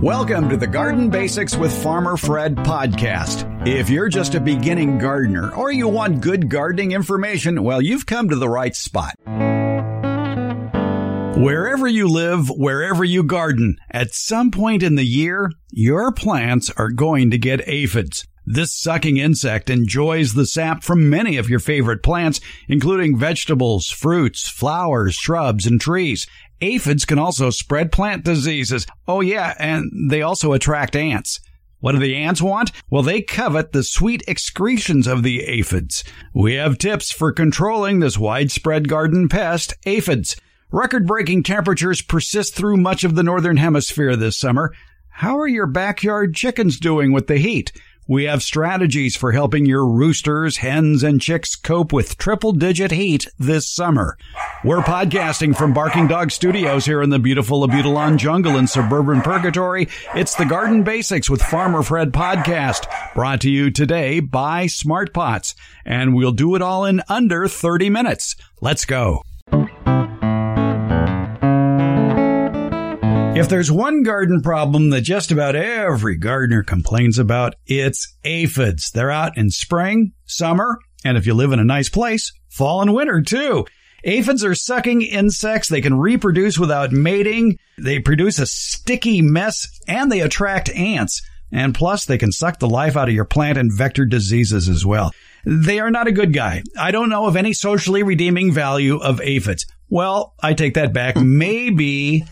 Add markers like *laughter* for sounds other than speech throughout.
Welcome to the Garden Basics with Farmer Fred podcast. If you're just a beginning gardener or you want good gardening information, well, you've come to the right spot. Wherever you live, wherever you garden, at some point in the year, your plants are going to get aphids. This sucking insect enjoys the sap from many of your favorite plants, including vegetables, fruits, flowers, shrubs, and trees. Aphids can also spread plant diseases. Oh yeah, and they also attract ants. What do the ants want? Well, they covet the sweet excretions of the aphids. We have tips for controlling this widespread garden pest, aphids. Record breaking temperatures persist through much of the northern hemisphere this summer. How are your backyard chickens doing with the heat? We have strategies for helping your roosters, hens, and chicks cope with triple digit heat this summer. We're podcasting from Barking Dog Studios here in the beautiful Abutilon jungle in suburban Purgatory. It's the Garden Basics with Farmer Fred podcast brought to you today by Smart Pots. And we'll do it all in under 30 minutes. Let's go. If there's one garden problem that just about every gardener complains about, it's aphids. They're out in spring, summer, and if you live in a nice place, fall and winter too. Aphids are sucking insects. They can reproduce without mating. They produce a sticky mess and they attract ants. And plus, they can suck the life out of your plant and vector diseases as well. They are not a good guy. I don't know of any socially redeeming value of aphids. Well, I take that back. Maybe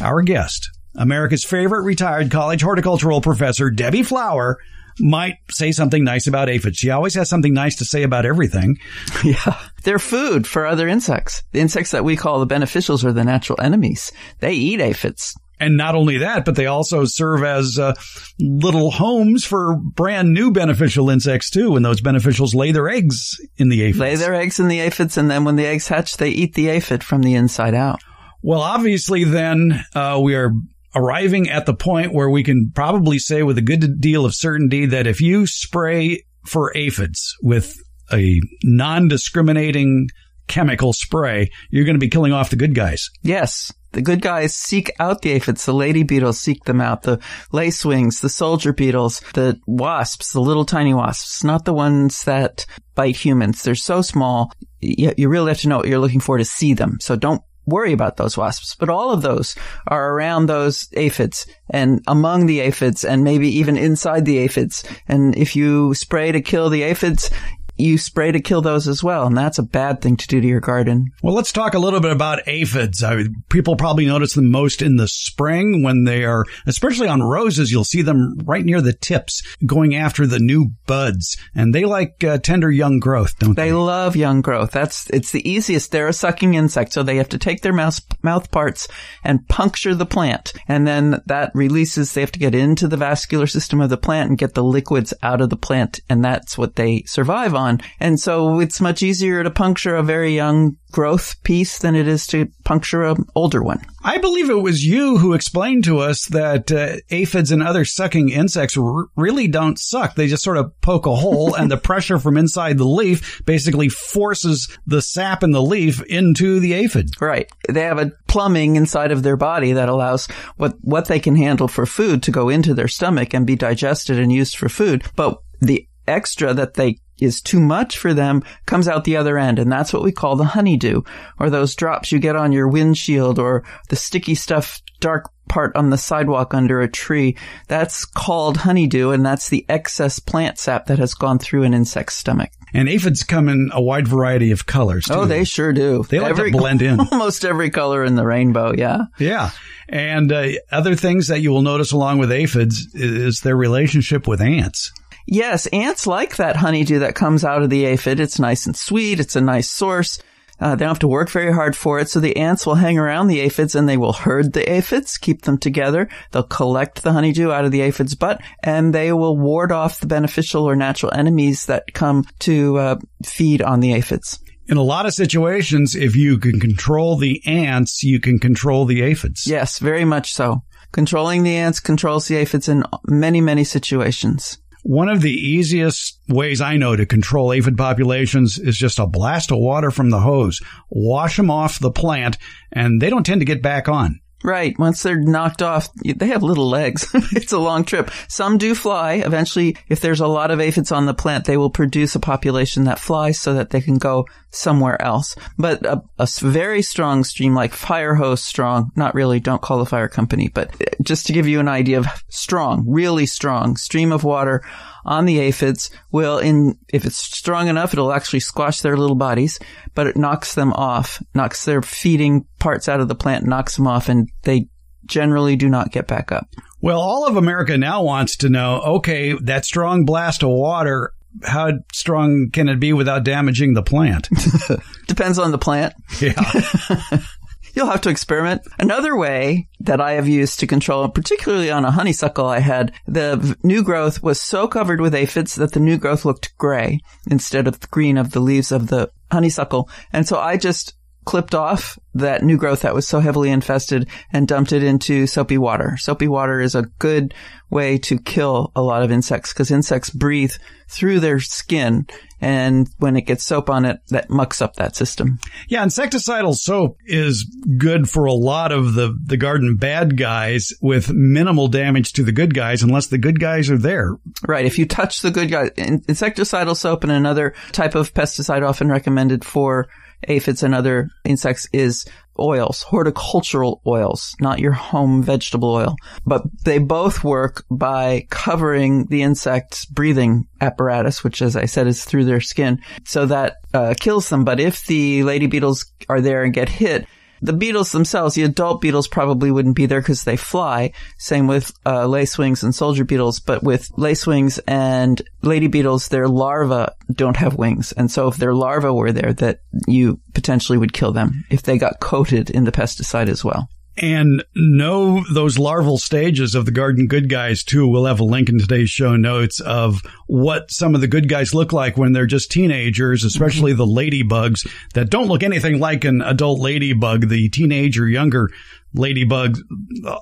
our guest, America's favorite retired college horticultural professor, Debbie Flower, might say something nice about aphids. She always has something nice to say about everything. *laughs* Yeah. They're food for other insects. The insects that we call the beneficials are the natural enemies. They eat aphids. And not only that, but they also serve as uh, little homes for brand new beneficial insects too. And those beneficials lay their eggs in the aphids. Lay their eggs in the aphids, and then when the eggs hatch, they eat the aphid from the inside out. Well, obviously, then uh, we are arriving at the point where we can probably say with a good deal of certainty that if you spray for aphids with a non discriminating chemical spray, you're going to be killing off the good guys. Yes. The good guys seek out the aphids. The lady beetles seek them out. The lacewings, the soldier beetles, the wasps, the little tiny wasps, not the ones that bite humans. They're so small. You, you really have to know what you're looking for to see them. So don't worry about those wasps, but all of those are around those aphids and among the aphids and maybe even inside the aphids. And if you spray to kill the aphids, you spray to kill those as well, and that's a bad thing to do to your garden. Well, let's talk a little bit about aphids. I mean, people probably notice them most in the spring when they are, especially on roses, you'll see them right near the tips going after the new buds, and they like uh, tender young growth, don't they? They love young growth. That's it's the easiest. They're a sucking insect, so they have to take their mouth mouth parts and puncture the plant, and then that releases. They have to get into the vascular system of the plant and get the liquids out of the plant, and that's what they survive on on. And so it's much easier to puncture a very young growth piece than it is to puncture an older one. I believe it was you who explained to us that uh, aphids and other sucking insects r- really don't suck. They just sort of poke a hole *laughs* and the pressure from inside the leaf basically forces the sap in the leaf into the aphid. Right. They have a plumbing inside of their body that allows what, what they can handle for food to go into their stomach and be digested and used for food. But the extra that they is too much for them comes out the other end. And that's what we call the honeydew or those drops you get on your windshield or the sticky stuff, dark part on the sidewalk under a tree. That's called honeydew. And that's the excess plant sap that has gone through an insect's stomach. And aphids come in a wide variety of colors. Too. Oh, they sure do. They like every, to blend in. *laughs* Almost every color in the rainbow. Yeah. Yeah. And uh, other things that you will notice along with aphids is their relationship with ants. Yes, ants like that honeydew that comes out of the aphid. It's nice and sweet. It's a nice source. Uh, they don't have to work very hard for it. So the ants will hang around the aphids and they will herd the aphids, keep them together. They'll collect the honeydew out of the aphid's butt and they will ward off the beneficial or natural enemies that come to uh, feed on the aphids. in a lot of situations, if you can control the ants, you can control the aphids. Yes, very much so. Controlling the ants controls the aphids in many, many situations. One of the easiest ways I know to control aphid populations is just a blast of water from the hose. Wash them off the plant and they don't tend to get back on. Right. Once they're knocked off, they have little legs. *laughs* it's a long trip. Some do fly. Eventually, if there's a lot of aphids on the plant, they will produce a population that flies so that they can go somewhere else. But a, a very strong stream like fire hose strong, not really, don't call the fire company, but eh, just to give you an idea of strong, really strong stream of water on the aphids. Will in if it's strong enough it'll actually squash their little bodies but it knocks them off knocks their feeding parts out of the plant knocks them off and they generally do not get back up. Well all of america now wants to know okay that strong blast of water how strong can it be without damaging the plant? *laughs* Depends on the plant. Yeah *laughs* You'll have to experiment. Another way that I have used to control, particularly on a honeysuckle I had, the new growth was so covered with aphids that the new growth looked gray instead of green of the leaves of the honeysuckle. And so I just clipped off that new growth that was so heavily infested and dumped it into soapy water. Soapy water is a good way to kill a lot of insects because insects breathe through their skin and when it gets soap on it, that mucks up that system. Yeah, insecticidal soap is good for a lot of the, the garden bad guys with minimal damage to the good guys unless the good guys are there. Right. If you touch the good guys, insecticidal soap and another type of pesticide often recommended for aphids and other insects is oils, horticultural oils, not your home vegetable oil. But they both work by covering the insect's breathing apparatus, which as I said is through their skin, so that uh, kills them. But if the lady beetles are there and get hit, the beetles themselves, the adult beetles probably wouldn't be there because they fly. Same with uh, lacewings and soldier beetles. But with lacewings and lady beetles, their larvae don't have wings. And so if their larvae were there, that you potentially would kill them if they got coated in the pesticide as well and know those larval stages of the garden good guys too. We'll have a link in today's show notes of what some of the good guys look like when they're just teenagers, especially the ladybugs that don't look anything like an adult ladybug, the teenager younger ladybug.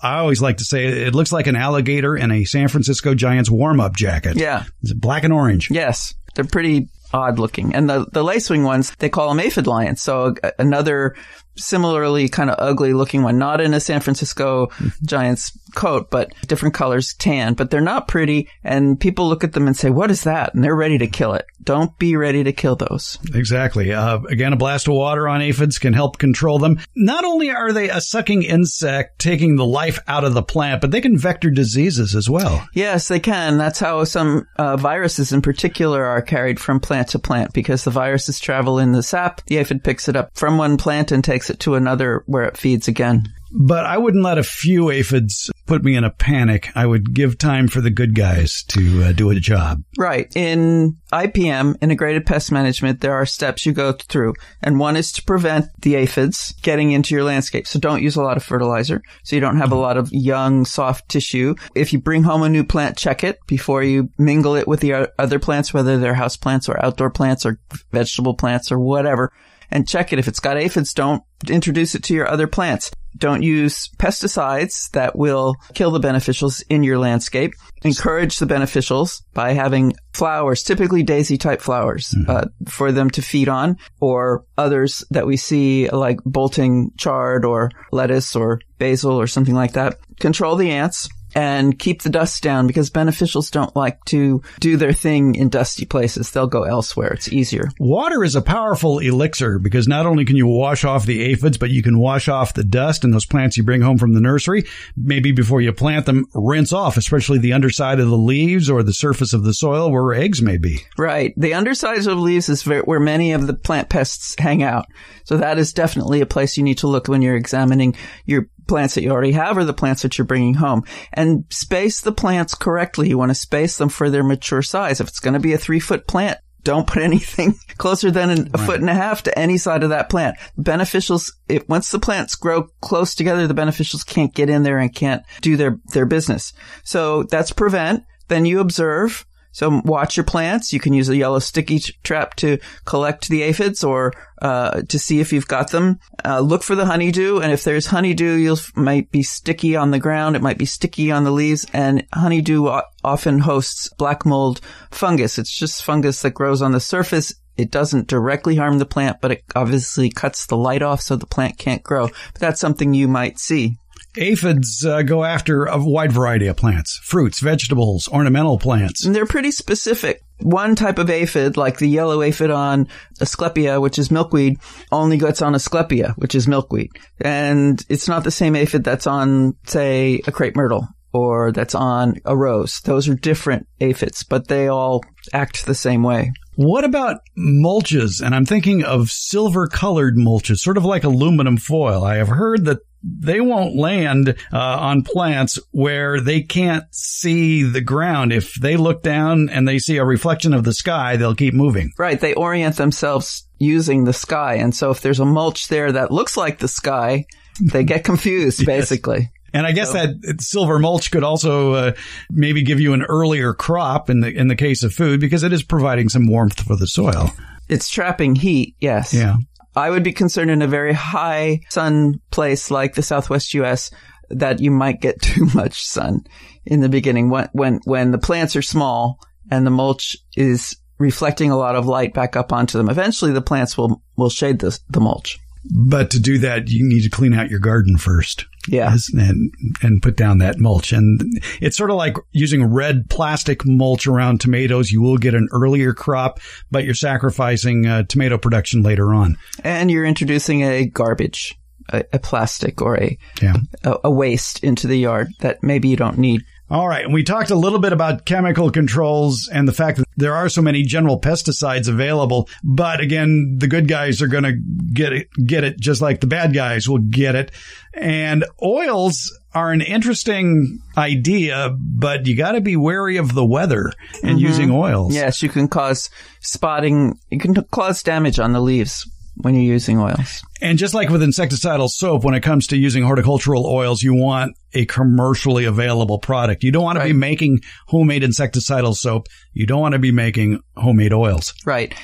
I always like to say it looks like an alligator in a San Francisco Giants warm up jacket. Yeah. It's black and orange. Yes. They're pretty odd looking. And the, the lacewing ones, they call them aphid lions. So uh, another similarly kind of ugly looking one, not in a San Francisco Giants coat, but different colors, tan, but they're not pretty. And people look at them and say, what is that? And they're ready to kill it. Don't be ready to kill those. Exactly. Uh, again, a blast of water on aphids can help control them. Not only are they a sucking insect taking the life out of the plant, but they can vector diseases as well. Yes, they can. That's how some uh, viruses in particular are carried from plant to plant because the viruses travel in the sap. The aphid picks it up from one plant and takes it to another where it feeds again. But I wouldn't let a few aphids put me in a panic. I would give time for the good guys to uh, do a job. Right. In IPM, Integrated Pest Management, there are steps you go through. And one is to prevent the aphids getting into your landscape. So don't use a lot of fertilizer. So you don't have a lot of young, soft tissue. If you bring home a new plant, check it before you mingle it with the other plants, whether they're house plants or outdoor plants or vegetable plants or whatever and check it. If it's got aphids, don't introduce it to your other plants. Don't use pesticides that will kill the beneficials in your landscape. Encourage the beneficials by having flowers, typically daisy type flowers, mm-hmm. uh, for them to feed on or others that we see like bolting chard or lettuce or basil or something like that. Control the ants and keep the dust down because beneficials don't like to do their thing in dusty places. They'll go elsewhere. It's easier. Water is a powerful elixir because not only can you wash off the aphids, but you can wash off the dust and those plants you bring home from the nursery. Maybe before you plant them, rinse off, especially the underside of the leaves or the surface of the soil where eggs may be. Right. The underside of leaves is where many of the plant pests hang out. So that is definitely a place you need to look when you're examining your plants that you already have or the plants that you're bringing home and space the plants correctly. You want to space them for their mature size. If it's going to be a three foot plant, don't put *laughs* anything closer than a right. foot and a half to any side of that plant. Beneficials, if, once the plants grow close together, the beneficials can't get in there and can't do their, their business. So that's prevent. Then you observe So watch your plants. You can use a yellow sticky trap to collect the aphids or uh, to see if you've got them. Uh, look for the honeydew, and if there's honeydew, you might be sticky on the ground. It might be sticky on the leaves, and honeydew often hosts black mold fungus. It's just fungus that grows on the surface. It doesn't directly harm the plant, but it obviously cuts the light off so the plant can't grow. But that's something you might see. Aphids uh, go after a wide variety of plants, fruits, vegetables, ornamental plants. And they're pretty specific. One type of aphid, like the yellow aphid on Asclepia, which is milkweed, only gets on Asclepia, which is milkweed. And it's not the same aphid that's on, say, a crepe myrtle or that's on a rose. Those are different aphids, but they all act the same way. What about mulches? And I'm thinking of silver colored mulches, sort of like aluminum foil. I have heard that they won't land uh, on plants where they can't see the ground. If they look down and they see a reflection of the sky, they'll keep moving. Right. They orient themselves using the sky. And so if there's a mulch there that looks like the sky, they get confused, *laughs* basically. And I guess so, that silver mulch could also uh, maybe give you an earlier crop in the in the case of food because it is providing some warmth for the soil. It's trapping heat, yes. Yeah. I would be concerned in a very high sun place like the Southwest U.S. that you might get *laughs* too much sun in the beginning when when when the plants are small and the mulch is reflecting a lot of light back up onto them. Eventually, the plants will will shade the the mulch. But to do that, you need to clean out your garden first. Yeah. And, and put down that mulch. And it's sort of like using red plastic mulch around tomatoes. You will get an earlier crop, but you're sacrificing uh, tomato production later on. And you're introducing a garbage, a, a plastic or a, yeah. a, a waste into the yard that maybe you don't need. All right. And we talked a little bit about chemical controls and the fact that there are so many general pesticides available. But again, the good guys are going to get it, get it just like the bad guys will get it. And oils are an interesting idea, but you got to be wary of the weather and mm-hmm. using oils. Yes, you can cause spotting. You can cause damage on the leaves when you're using oils. And just like with insecticidal soap, when it comes to using horticultural oils, you want a commercially available product. You don't want right. to be making homemade insecticidal soap. You don't want to be making homemade oils. Right.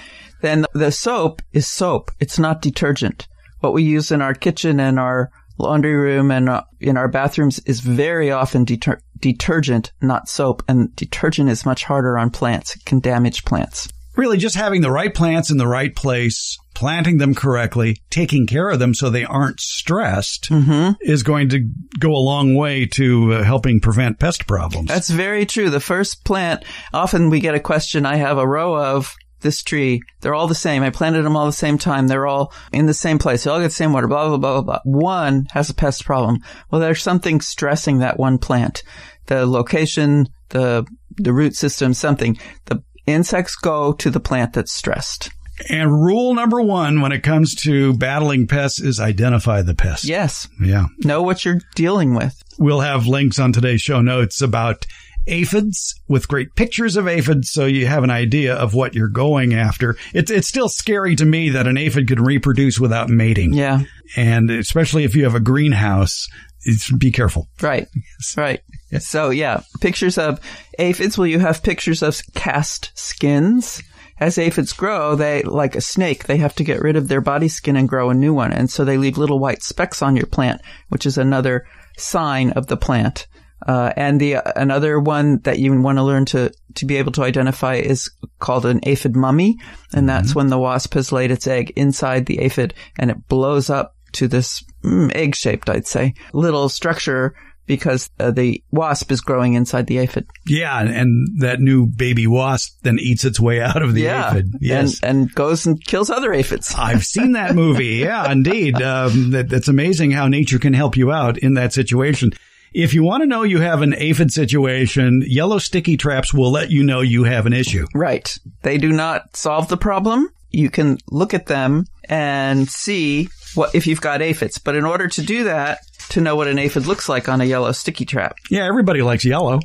Then the soap is soap. It's not detergent. What we use in our kitchen and our laundry room and uh, in our bathrooms is very often deter- detergent, not soap. And detergent is much harder on plants. It can damage plants. Really, just having the right plants in the right place, planting them correctly, taking care of them so they aren't stressed mm-hmm. is going to go a long way to uh, helping prevent pest problems. That's very true. The first plant, often we get a question. I have a row of this tree. They're all the same. I planted them all the same time. They're all in the same place. They all get the same water, blah, blah, blah, blah, blah. One has a pest problem. Well, there's something stressing that one plant. The location, the, the root system, something. The insects go to the plant that's stressed. And rule number one when it comes to battling pests is identify the pest. Yes. Yeah. Know what you're dealing with. We'll have links on today's show notes about aphids with great pictures of aphids so you have an idea of what you're going after. It's it's still scary to me that an aphid can reproduce without mating. Yeah. And especially if you have a greenhouse, it's, be careful. Right. Right. So yeah, pictures of aphids. Well, you have pictures of cast skins. As aphids grow, they, like a snake, they have to get rid of their body skin and grow a new one. And so they leave little white specks on your plant, which is another sign of the plant. Uh, and the uh, another one that you want to learn to to be able to identify is called an aphid mummy, and that's mm-hmm. when the wasp has laid its egg inside the aphid and it blows up to this mm, egg shaped, I'd say, little structure because uh, the wasp is growing inside the aphid. Yeah, and that new baby wasp then eats its way out of the yeah, aphid. Yes, and, and, goes and kills other aphids. *laughs* I've seen that movie. Yeah, indeed. Um, that, that's amazing how nature can help you out in that situation. If you want to know you have an aphid situation, yellow sticky traps will let you know you have an issue. Right. They do not solve the problem. You can look at them and see what if you've got aphids. But in order to do that, to know what an aphid looks like on a yellow sticky trap. Yeah, everybody likes yellow.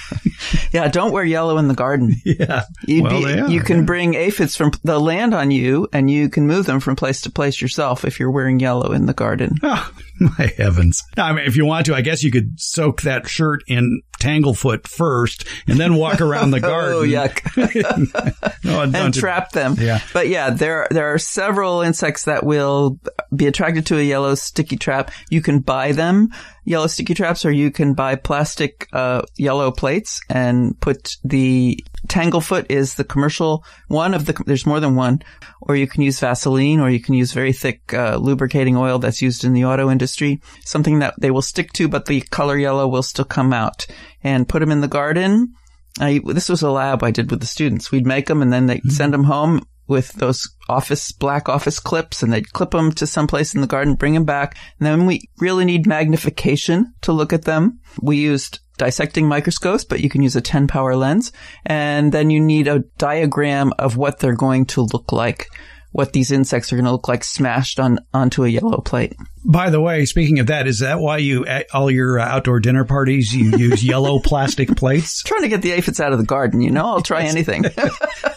*laughs* yeah, don't wear yellow in the garden. *laughs* Yeah. Well, be, are, you can yeah. bring aphids from the land on you and you can move them from place to place yourself if you're wearing yellow in the garden. *laughs* Oh, my heavens. I mean, if you want to, I guess you could soak that shirt in tanglefoot first and then walk around the oh, garden. oh, yuck. No, and trap them. Yeah. But yeah, there there are several insects that will be attracted to a yellow sticky trap. You can buy them, yellow sticky traps, or you can buy plastic uh, yellow plates and put the Tanglefoot is the commercial one of the. There's more than one, or you can use Vaseline, or you can use very thick uh, lubricating oil that's used in the auto industry. Something that they will stick to, but the color yellow will still come out. And put them in the garden. I, this was a lab I did with the students. We'd make them and then they'd send them home with those office, black office clips and they'd clip them to someplace in the garden, bring them back. And then we really need magnification to look at them. We used dissecting microscopes, but you can use a 10 power lens. And then you need a diagram of what they're going to look like, what these insects are going to look like smashed on, onto a yellow plate. By the way, speaking of that, is that why you at all your uh, outdoor dinner parties you use *laughs* yellow plastic plates? *laughs* Trying to get the aphids out of the garden, you know, I'll try anything. *laughs*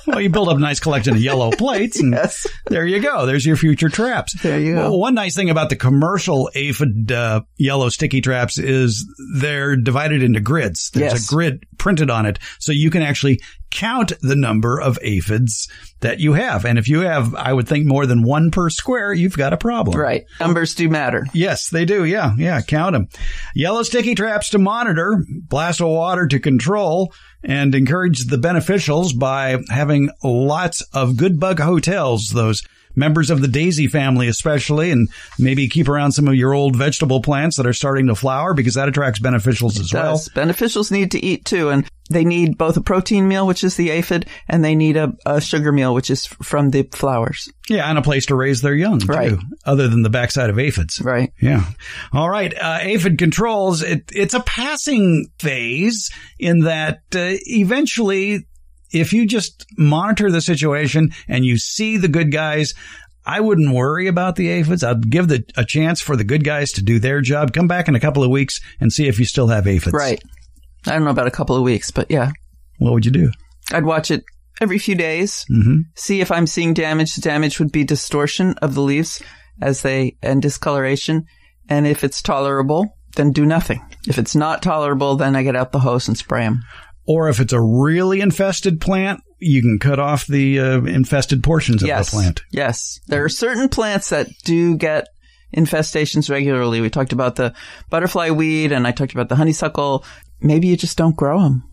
Well, you build up a nice collection of yellow plates, and Yes. there you go. There's your future traps. There you go. Well, one nice thing about the commercial aphid uh, yellow sticky traps is they're divided into grids. There's Yes. a grid printed on it, so you can actually count the number of aphids that you have. And if you have, I would think more than one per square, you've got a problem. right. Numbers do matter. Yes, they do. Yeah, yeah. Count them. Yellow sticky traps to monitor, blast of water to control, and encourage the beneficials by having lots of good bug hotels. Those members of the daisy family, especially, and maybe keep around some of your old vegetable plants that are starting to flower because that attracts beneficials as well. Beneficials need to eat too, and they need both a protein meal, which is the aphid, and they need a, a sugar meal, which is from the flowers. Yeah, and a place to raise their young Right. too, other than the backside of aphids. Right. Yeah. All right. Uh, aphid controls. It, it's a passing phase in that uh, eventually, if you just monitor the situation and you see the good guys, I wouldn't worry about the aphids. I'd give the, a chance for the good guys to do their job. Come back in a couple of weeks and see if you still have aphids. Right. I don't know about a couple of weeks, but yeah, What would you do? I'd watch it every few days, hmm see if I'm seeing damage. The damage would be distortion of the leaves as they and discoloration, and if it's tolerable, then do nothing. If it's not tolerable, then I get out the hose and spray them. Or if it's a really infested plant, you can cut off the uh, infested portions of yes. the plant. Yes. There are certain plants that do get infestations regularly. We talked about the butterfly weed and I talked about the honeysuckle. Maybe you just don't grow them.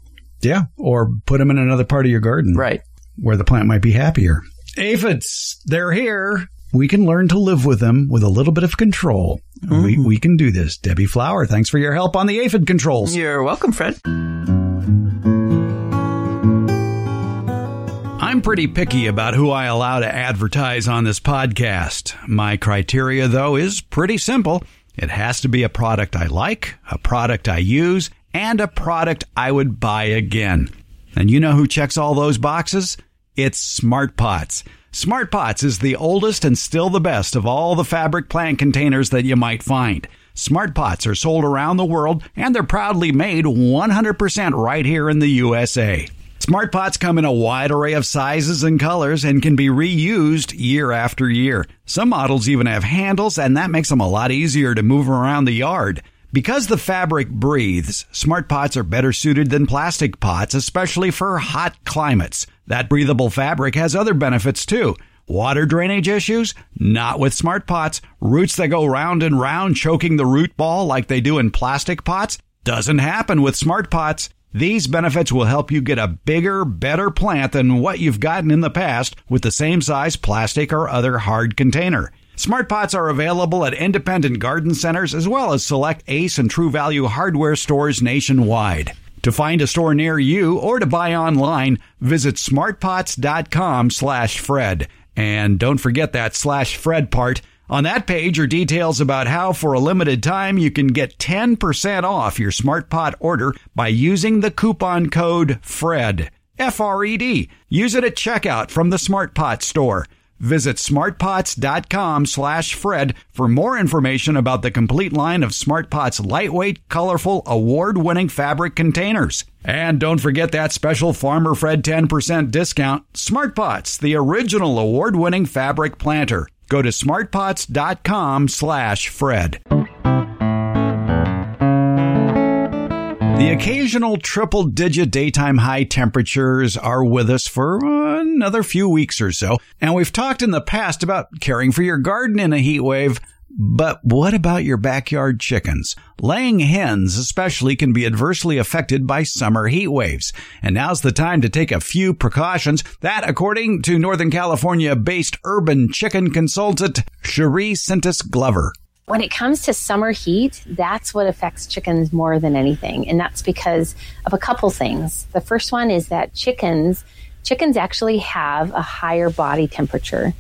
Yeah. Or put them in another part of your garden. Right. where the plant might be happier. Aphids, they're here. We can learn to live with them with a little bit of control. We, we can do this. Debbie Flower, thanks for your help on the aphid controls. You're welcome, Fred. I'm pretty picky about who I allow to advertise on this podcast. My criteria, though, is pretty simple. It has to be a product I like, a product I use, and a product I would buy again. And you know who checks all those boxes? It's Smart Pots. Smart Pots is the oldest and still the best of all the fabric plant containers that you might find. Smart Pots are sold around the world and they're proudly made 100% right here in the USA. Smart pots come in a wide array of sizes and colors and can be reused year after year. Some models even have handles, and that makes them a lot easier to move around the yard. Because the fabric breathes, smart pots are better suited than plastic pots, especially for hot climates. That breathable fabric has other benefits too. Water drainage issues? Not with smart pots. Roots that go round and round choking the root ball like they do in plastic pots? Doesn't happen with smart pots. These benefits will help you get a bigger, better plant than what you've gotten in the past with the same size plastic or other hard container. Smart pots are available at independent garden centers as well as select Ace and True Value hardware stores nationwide. To find a store near you or to buy online, visit smartpots.com slash Fred. And don't forget that slash Fred part. On that page are details about how for a limited time you can get 10% off your Smart Pot order by using the coupon code FRED. F-R-E-D. Use it at checkout from the Smart Pot store. Visit smartpots.com slash Fred for more information about the complete line of SmartPot's lightweight, colorful, award-winning fabric containers. And don't forget that special Farmer Fred 10% discount, SmartPots, the original award-winning fabric planter. Go to smartpots.com slash Fred. The occasional triple digit daytime high temperatures are with us for another few weeks or so. And we've talked in the past about caring for your garden in a heat wave. But what about your backyard chickens? Laying hens especially can be adversely affected by summer heat waves. And now's the time to take a few precautions that, according to Northern California based urban chicken consultant Cherie Sintis Glover. When it comes to summer heat, that's what affects chickens more than anything. And that's because of a couple things. The first one is that chickens, chickens actually have a higher body temperature.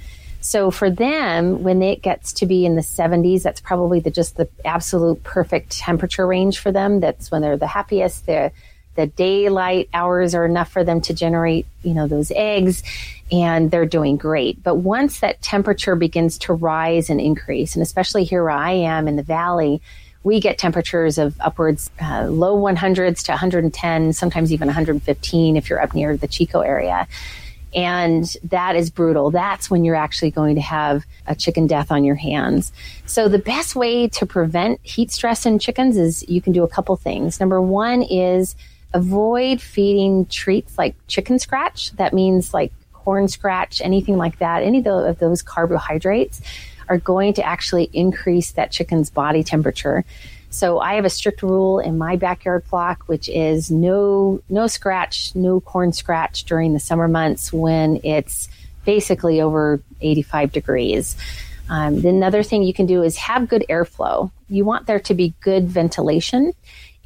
So for them, when it gets to be in the 70s, that's probably the, just the absolute perfect temperature range for them. That's when they're the happiest. The daylight hours are enough for them to generate, you know, those eggs and they're doing great. But once that temperature begins to rise and increase, and especially here where I am in the valley, we get temperatures of upwards uh, low 100s to 110, sometimes even 115 if you're up near the Chico area. And that is brutal. That's when you're actually going to have a chicken death on your hands. So the best way to prevent heat stress in chickens is you can do a couple things. Number one is avoid feeding treats like chicken scratch. That means like corn scratch, anything like that. Any of those carbohydrates are going to actually increase that chicken's body temperature. So I have a strict rule in my backyard flock, which is no no scratch, no corn scratch during the summer months when it's basically over 85 degrees. Um, another thing you can do is have good airflow. You want there to be good ventilation.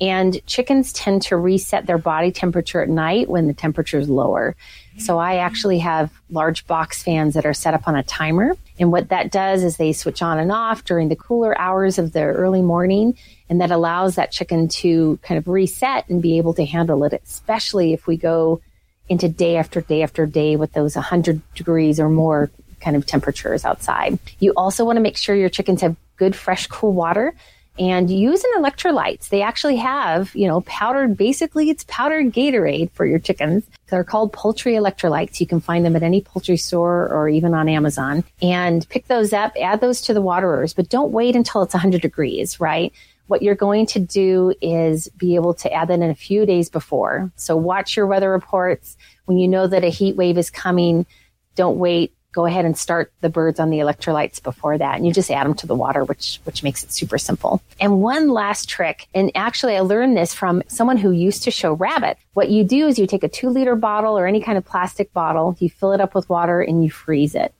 And chickens tend to reset their body temperature at night when the temperature is lower. So I actually have large box fans that are set up on a timer. And what that does is they switch on and off during the cooler hours of the early morning. And that allows that chicken to kind of reset and be able to handle it, especially if we go into day after day after day with those 100 degrees or more kind of temperatures outside. You also want to make sure your chickens have good, fresh, cool water and using electrolytes. They actually have, you know, powdered, basically it's powdered Gatorade for your chickens. They're called poultry electrolytes. You can find them at any poultry store or even on Amazon and pick those up, add those to the waterers, but don't wait until it's 100 degrees, right? What you're going to do is be able to add that in a few days before. So watch your weather reports. When you know that a heat wave is coming, don't wait go ahead and start the birds on the electrolytes before that. And you just add them to the water which which makes it super simple. And one last trick and actually i learned this from someone who used to show rabbit. What you do is you take a two liter bottle or any kind of plastic bottle you fill it up with water and you freeze it.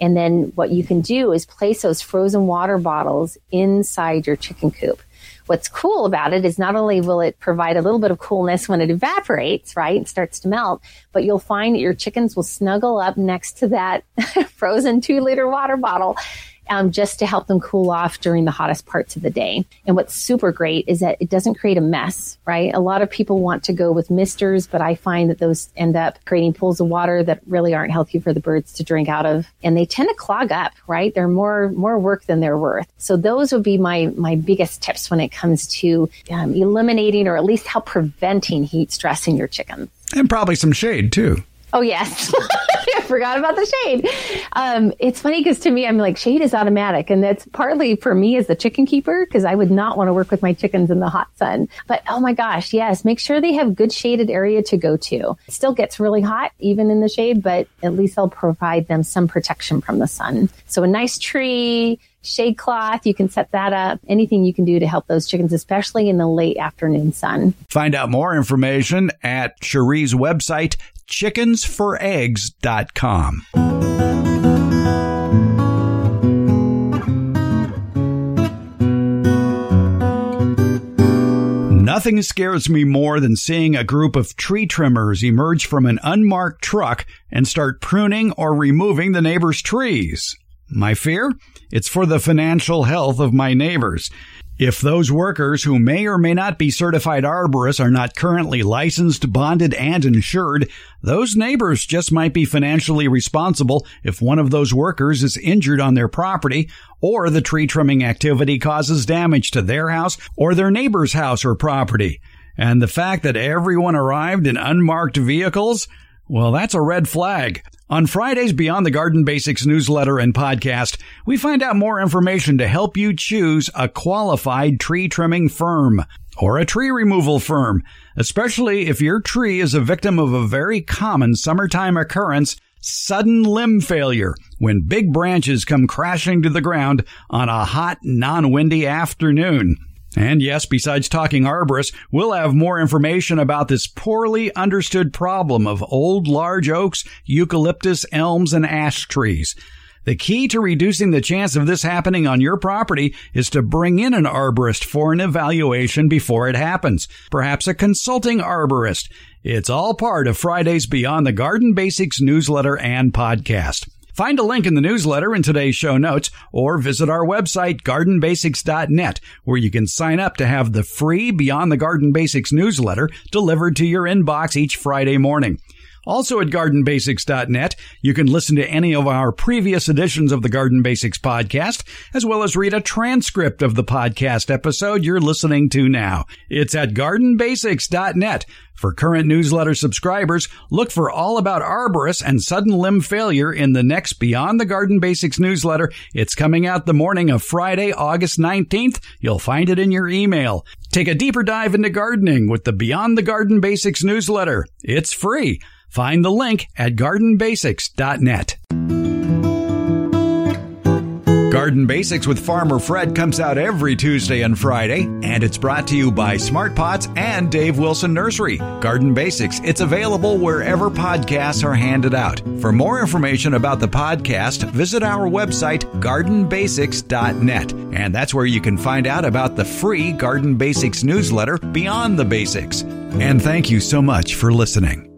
And then what you can do is place those frozen water bottles inside your chicken coop What's cool about it is not only will it provide a little bit of coolness when it evaporates, right, and starts to melt, but you'll find that your chickens will snuggle up next to that *laughs* frozen two liter water bottle um, just to help them cool off during the hottest parts of the day. And what's super great is that it doesn't create a mess, right? A lot of people want to go with misters, but I find that those end up creating pools of water that really aren't healthy for the birds to drink out of. And they tend to clog up, right? They're more, more work than they're worth. So those would be my, my biggest tips when it comes to um, eliminating or at least help preventing heat stress in your chickens. And probably some shade too. Oh yes, *laughs* forgot about the shade. Um, it's funny because to me, I'm like shade is automatic, and that's partly for me as the chicken keeper because I would not want to work with my chickens in the hot sun. But oh my gosh, yes, make sure they have good shaded area to go to. It still gets really hot even in the shade, but at least I'll provide them some protection from the sun. So a nice tree shade cloth. You can set that up. Anything you can do to help those chickens, especially in the late afternoon sun. Find out more information at Cherie's website, chickensforeggs.com. Nothing scares me more than seeing a group of tree trimmers emerge from an unmarked truck and start pruning or removing the neighbor's trees. My fear? It's for the financial health of my neighbors. If those workers who may or may not be certified arborists are not currently licensed, bonded, and insured, those neighbors just might be financially responsible if one of those workers is injured on their property or the tree trimming activity causes damage to their house or their neighbor's house or property. And the fact that everyone arrived in unmarked vehicles Well, that's a red flag. On Friday's Beyond the Garden Basics newsletter and podcast, we find out more information to help you choose a qualified tree trimming firm or a tree removal firm, especially if your tree is a victim of a very common summertime occurrence, sudden limb failure, when big branches come crashing to the ground on a hot, non-windy afternoon. And yes, besides talking arborists, we'll have more information about this poorly understood problem of old large oaks, eucalyptus, elms, and ash trees. The key to reducing the chance of this happening on your property is to bring in an arborist for an evaluation before it happens. Perhaps a consulting arborist. It's all part of Friday's Beyond the Garden Basics newsletter and podcast. Find a link in the newsletter in today's show notes or visit our website, gardenbasics.net, where you can sign up to have the free Beyond the Garden Basics newsletter delivered to your inbox each Friday morning. Also at gardenbasics.net, you can listen to any of our previous editions of the Garden Basics podcast, as well as read a transcript of the podcast episode you're listening to now. It's at gardenbasics.net. For current newsletter subscribers, look for all about arborists and sudden limb failure in the next Beyond the Garden Basics newsletter. It's coming out the morning of Friday, August 19th. You'll find it in your email. Take a deeper dive into gardening with the Beyond the Garden Basics newsletter. It's free. Find the link at gardenbasics.net. Garden Basics with Farmer Fred comes out every Tuesday and Friday, and it's brought to you by Smart Pots and Dave Wilson Nursery. Garden Basics, it's available wherever podcasts are handed out. For more information about the podcast, visit our website, gardenbasics.net, and that's where you can find out about the free Garden Basics newsletter, Beyond the Basics. And thank you so much for listening.